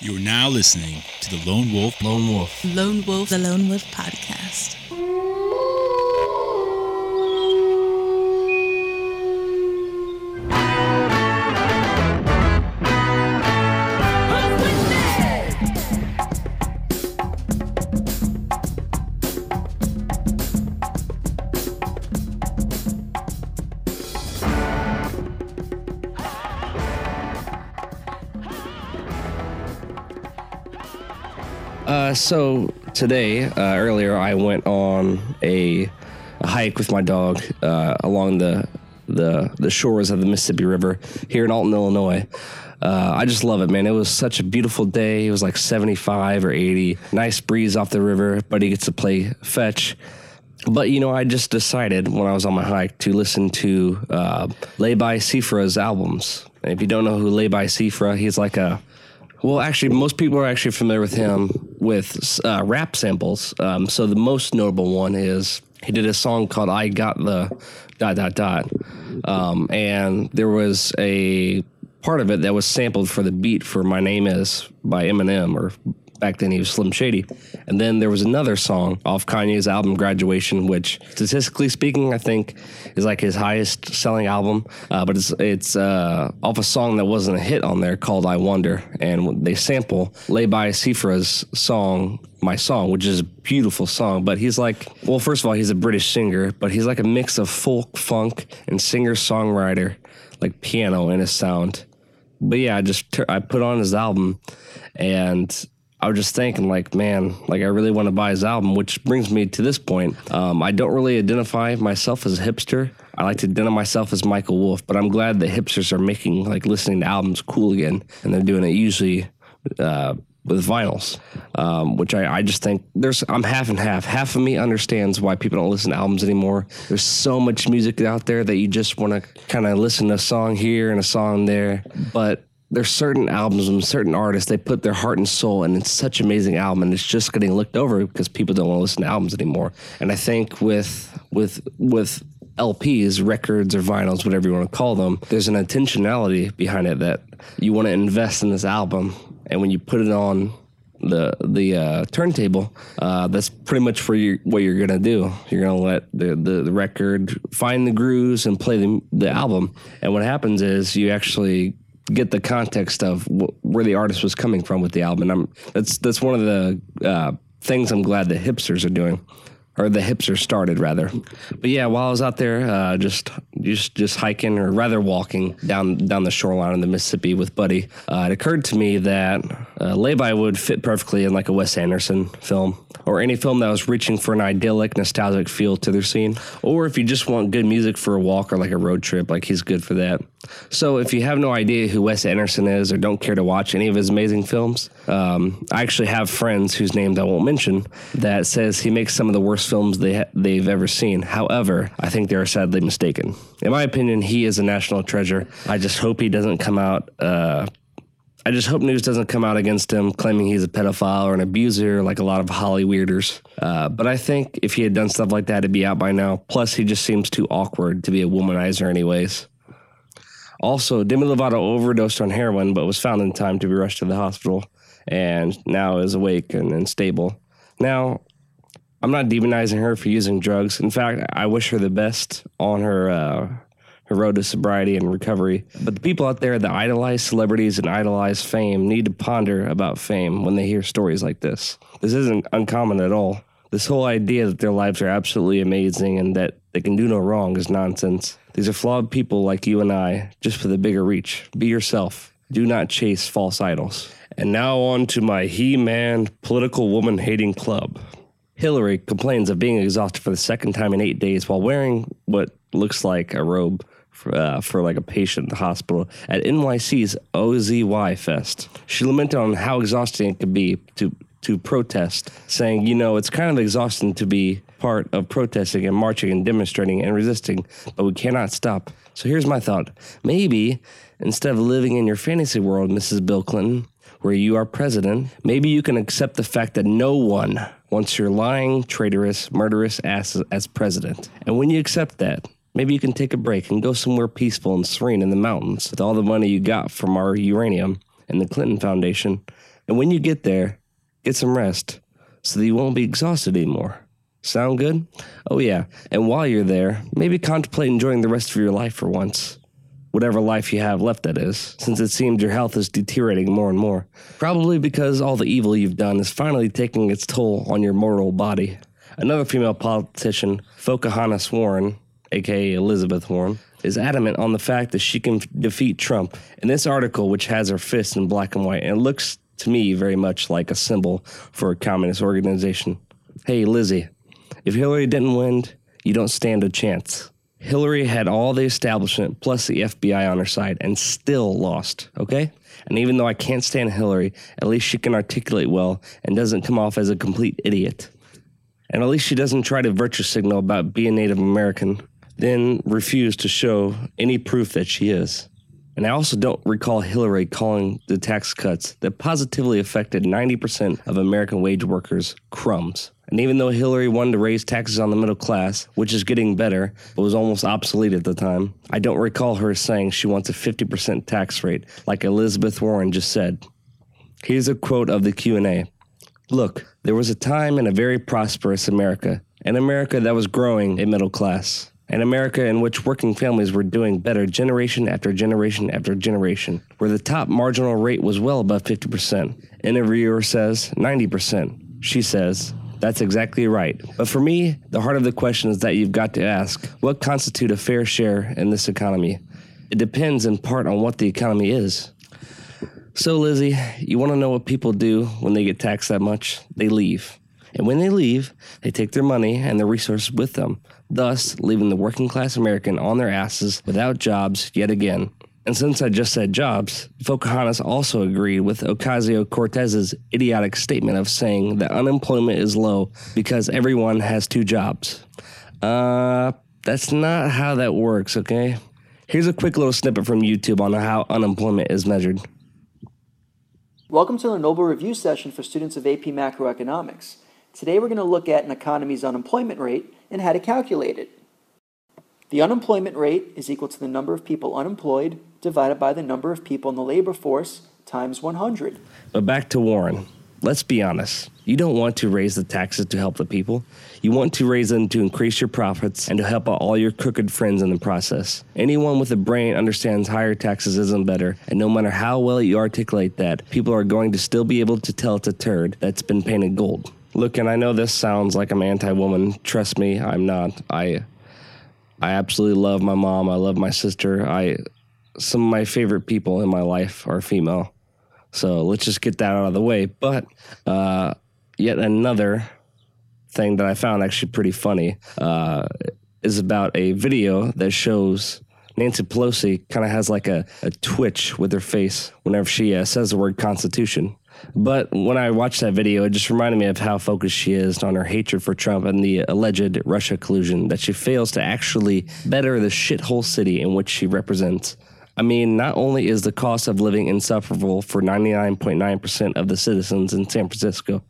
You are now listening to the Lone Wolf Lone Wolf. Lone Wolf, the Lone Wolf Podcast. Uh, so today, uh, earlier, I went on a, a hike with my dog uh, along the, the the shores of the Mississippi River here in Alton, Illinois. Uh, I just love it, man. It was such a beautiful day. It was like 75 or 80. Nice breeze off the river. Buddy gets to play fetch. But you know, I just decided when I was on my hike to listen to uh, Labi Siffre's albums. And if you don't know who Labi Siffre, he's like a well, actually, most people are actually familiar with him with uh, rap samples. Um, so the most notable one is he did a song called "I Got the Dot Dot Dot," um, and there was a part of it that was sampled for the beat for "My Name Is" by Eminem, or back then he was Slim Shady. And then there was another song off Kanye's album Graduation, which statistically speaking, I think is like his highest selling album. Uh, but it's it's uh, off a song that wasn't a hit on there called I Wonder. And they sample Labi Siffre's song my song, which is a beautiful song. But he's like, well, first of all, he's a British singer, but he's like a mix of folk, funk, and singer songwriter, like piano in his sound. But yeah, I just I put on his album, and I was just thinking, like, man, like I really want to buy his album, which brings me to this point. Um, I don't really identify myself as a hipster. I like to identify myself as Michael Wolf, but I'm glad that hipsters are making like listening to albums cool again, and they're doing it usually uh, with vinyls, um, which I, I just think there's I'm half and half. Half of me understands why people don't listen to albums anymore. There's so much music out there that you just want to kind of listen to a song here and a song there, but there's certain albums and certain artists they put their heart and soul and it's such amazing album and it's just getting looked over because people don't want to listen to albums anymore and i think with with with lps records or vinyls whatever you want to call them there's an intentionality behind it that you want to invest in this album and when you put it on the the uh, turntable, uh, that's pretty much for what you're gonna do. You're gonna let the, the, the record find the grooves and play the, the album. And what happens is you actually get the context of wh- where the artist was coming from with the album. And I'm that's that's one of the uh, things I'm glad the hipsters are doing, or the hipsters started rather. But yeah, while I was out there, uh, just just just hiking or rather walking down down the shoreline of the Mississippi with Buddy, uh, it occurred to me that uh, Labi would fit perfectly in like a Wes Anderson film or any film that was reaching for an idyllic, nostalgic feel to their scene. Or if you just want good music for a walk or like a road trip, like he's good for that. So if you have no idea who Wes Anderson is or don't care to watch any of his amazing films, um, I actually have friends whose names I won't mention that says he makes some of the worst films they ha- they've ever seen. However, I think they are sadly mistaken. In my opinion, he is a national treasure. I just hope he doesn't come out. Uh, I just hope news doesn't come out against him claiming he's a pedophile or an abuser like a lot of Holly weirders. Uh, but I think if he had done stuff like that, it'd be out by now. Plus, he just seems too awkward to be a womanizer, anyways. Also, Demi Lovato overdosed on heroin, but was found in time to be rushed to the hospital and now is awake and, and stable. Now, I'm not demonizing her for using drugs. In fact, I wish her the best on her uh, her road to sobriety and recovery. But the people out there that idolize celebrities and idolize fame need to ponder about fame when they hear stories like this. This isn't uncommon at all. This whole idea that their lives are absolutely amazing and that they can do no wrong is nonsense. These are flawed people like you and I, just for the bigger reach. Be yourself. Do not chase false idols. And now on to my He Man political woman hating club. Hillary complains of being exhausted for the second time in eight days while wearing what looks like a robe for, uh, for like a patient in the hospital at NYC's OZY Fest. She lamented on how exhausting it could be to to protest, saying, you know, it's kind of exhausting to be part of protesting and marching and demonstrating and resisting, but we cannot stop. So here's my thought. Maybe instead of living in your fantasy world, Mrs. Bill Clinton, where you are president, maybe you can accept the fact that no one wants your lying, traitorous, murderous ass as president. And when you accept that, maybe you can take a break and go somewhere peaceful and serene in the mountains with all the money you got from our uranium and the Clinton Foundation And when you get there, get some rest so that you won't be exhausted anymore. Sound good? Oh, yeah. And while you're there, maybe contemplate enjoying the rest of your life for once. Whatever life you have left, that is, since it seems your health is deteriorating more and more. Probably because all the evil you've done is finally taking its toll on your mortal body. Another female politician, Pocahontas Warren, aka Elizabeth Warren, is adamant on the fact that she can defeat Trump. In this article, which has her fist in black and white, and it looks to me very much like a symbol for a communist organization. Hey, Lizzie, if Hillary didn't win, you don't stand a chance. Hillary had all the establishment plus the FBI on her side and still lost, okay? And even though I can't stand Hillary, at least she can articulate well and doesn't come off as a complete idiot. And at least she doesn't try to virtue signal about being Native American, then refuse to show any proof that she is. And I also don't recall Hillary calling the tax cuts that positively affected 90% of American wage workers crumbs. And even though Hillary wanted to raise taxes on the middle class, which is getting better, but was almost obsolete at the time, I don't recall her saying she wants a 50% tax rate like Elizabeth Warren just said. Here's a quote of the Q&A. Look, there was a time in a very prosperous America, an America that was growing a middle class an America in which working families were doing better generation after generation after generation, where the top marginal rate was well above 50%. Interviewer says 90%. She says, that's exactly right. But for me, the heart of the question is that you've got to ask what constitutes a fair share in this economy? It depends in part on what the economy is. So, Lizzie, you want to know what people do when they get taxed that much? They leave. And when they leave, they take their money and their resources with them, thus leaving the working class American on their asses without jobs yet again. And since I just said jobs, Pocahontas also agreed with Ocasio Cortez's idiotic statement of saying that unemployment is low because everyone has two jobs. Uh, that's not how that works, okay? Here's a quick little snippet from YouTube on how unemployment is measured. Welcome to the Noble Review session for students of AP Macroeconomics. Today we're going to look at an economy's unemployment rate and how to calculate it. The unemployment rate is equal to the number of people unemployed divided by the number of people in the labor force times 100. But back to Warren. Let's be honest. You don't want to raise the taxes to help the people. You want to raise them to increase your profits and to help out all your crooked friends in the process. Anyone with a brain understands higher taxes isn't better, and no matter how well you articulate that, people are going to still be able to tell it's a turd that's been painted gold. Look, and I know this sounds like I'm anti-woman. Trust me, I'm not. I I absolutely love my mom. I love my sister. I some of my favorite people in my life are female. So let's just get that out of the way. But uh, yet another thing that I found actually pretty funny uh, is about a video that shows Nancy Pelosi kind of has like a, a twitch with her face whenever she uh, says the word Constitution. But when I watched that video, it just reminded me of how focused she is on her hatred for Trump and the alleged Russia collusion, that she fails to actually better the shithole city in which she represents. I mean, not only is the cost of living insufferable for 99.9% of the citizens in San Francisco,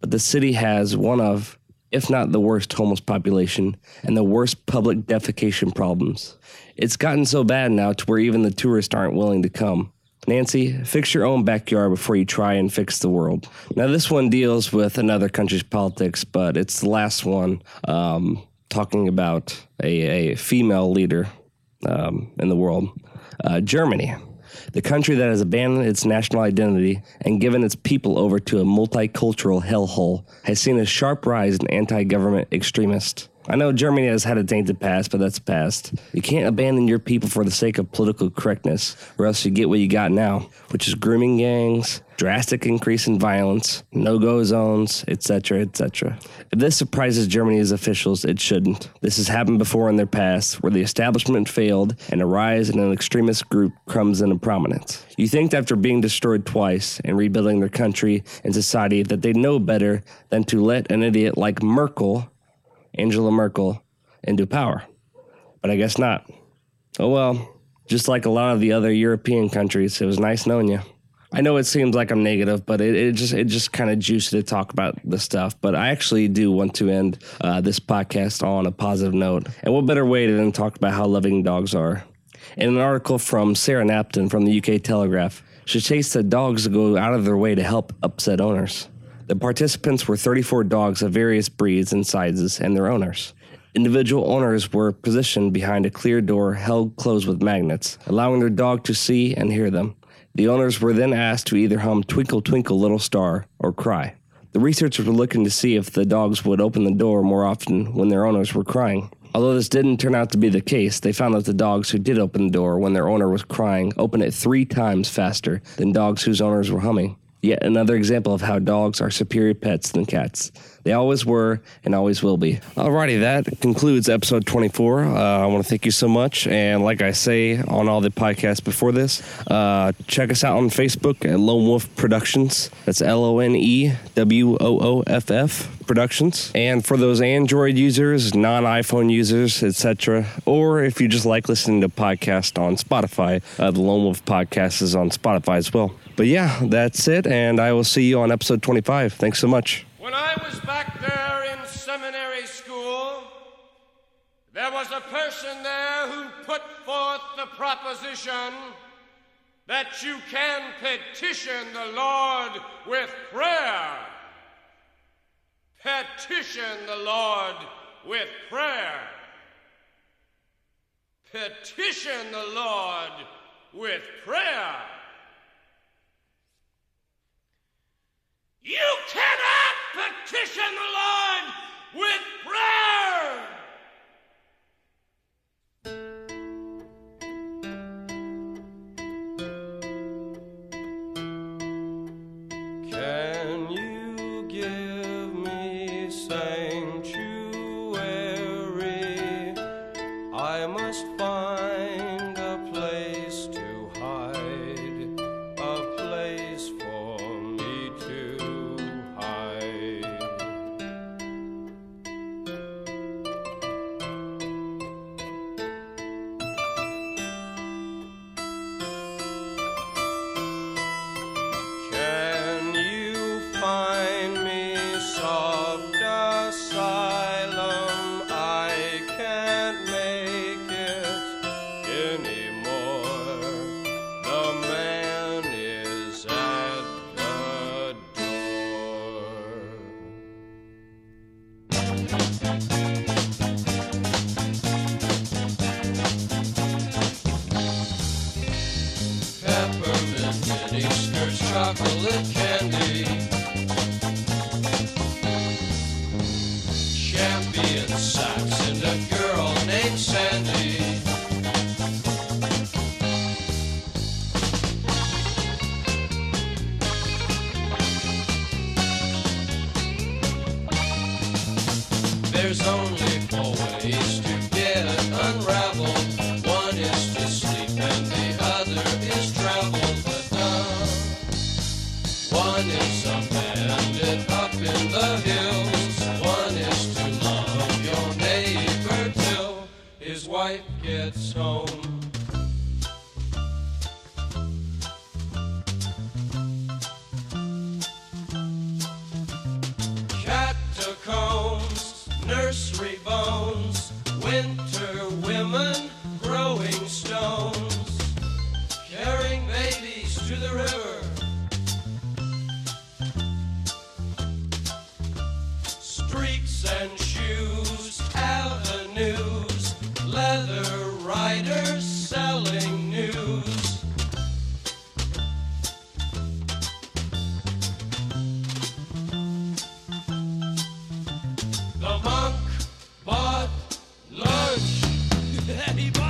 but the city has one of, if not the worst homeless population and the worst public defecation problems. It's gotten so bad now to where even the tourists aren't willing to come. Nancy, fix your own backyard before you try and fix the world. Now, this one deals with another country's politics, but it's the last one um, talking about a, a female leader um, in the world. Uh, Germany, the country that has abandoned its national identity and given its people over to a multicultural hellhole, has seen a sharp rise in anti government extremists. I know Germany has had a tainted past, but that's past. You can't abandon your people for the sake of political correctness, or else you get what you got now, which is grooming gangs, drastic increase in violence, no-go zones, etc., etc. If this surprises Germany's officials, it shouldn't. This has happened before in their past, where the establishment failed and a rise in an extremist group comes into prominence. You think after being destroyed twice and rebuilding their country and society that they know better than to let an idiot like Merkel Angela Merkel into power. But I guess not. Oh well, just like a lot of the other European countries, it was nice knowing you. I know it seems like I'm negative, but it, it just it just kind of juicy to talk about the stuff. But I actually do want to end uh, this podcast on a positive note. And what better way than talk about how loving dogs are? In an article from Sarah Knapton from the UK Telegraph, She chased the dogs go out of their way to help upset owners. The participants were 34 dogs of various breeds and sizes and their owners. Individual owners were positioned behind a clear door held closed with magnets, allowing their dog to see and hear them. The owners were then asked to either hum Twinkle Twinkle Little Star or cry. The researchers were looking to see if the dogs would open the door more often when their owners were crying. Although this didn't turn out to be the case, they found that the dogs who did open the door when their owner was crying opened it three times faster than dogs whose owners were humming. Yet another example of how dogs are superior pets than cats. They always were and always will be. Alrighty, that concludes episode 24. Uh, I want to thank you so much. And like I say on all the podcasts before this, uh, check us out on Facebook at Lone Wolf Productions. That's L O N E W O O F F Productions. And for those Android users, non iPhone users, etc., or if you just like listening to podcasts on Spotify, uh, the Lone Wolf Podcast is on Spotify as well. But yeah, that's it, and I will see you on episode 25. Thanks so much. When I was back there in seminary school, there was a person there who put forth the proposition that you can petition the Lord with prayer. Petition the Lord with prayer. Petition the Lord with prayer. You cannot petition the Lord with prayer. Named Sandy. Bought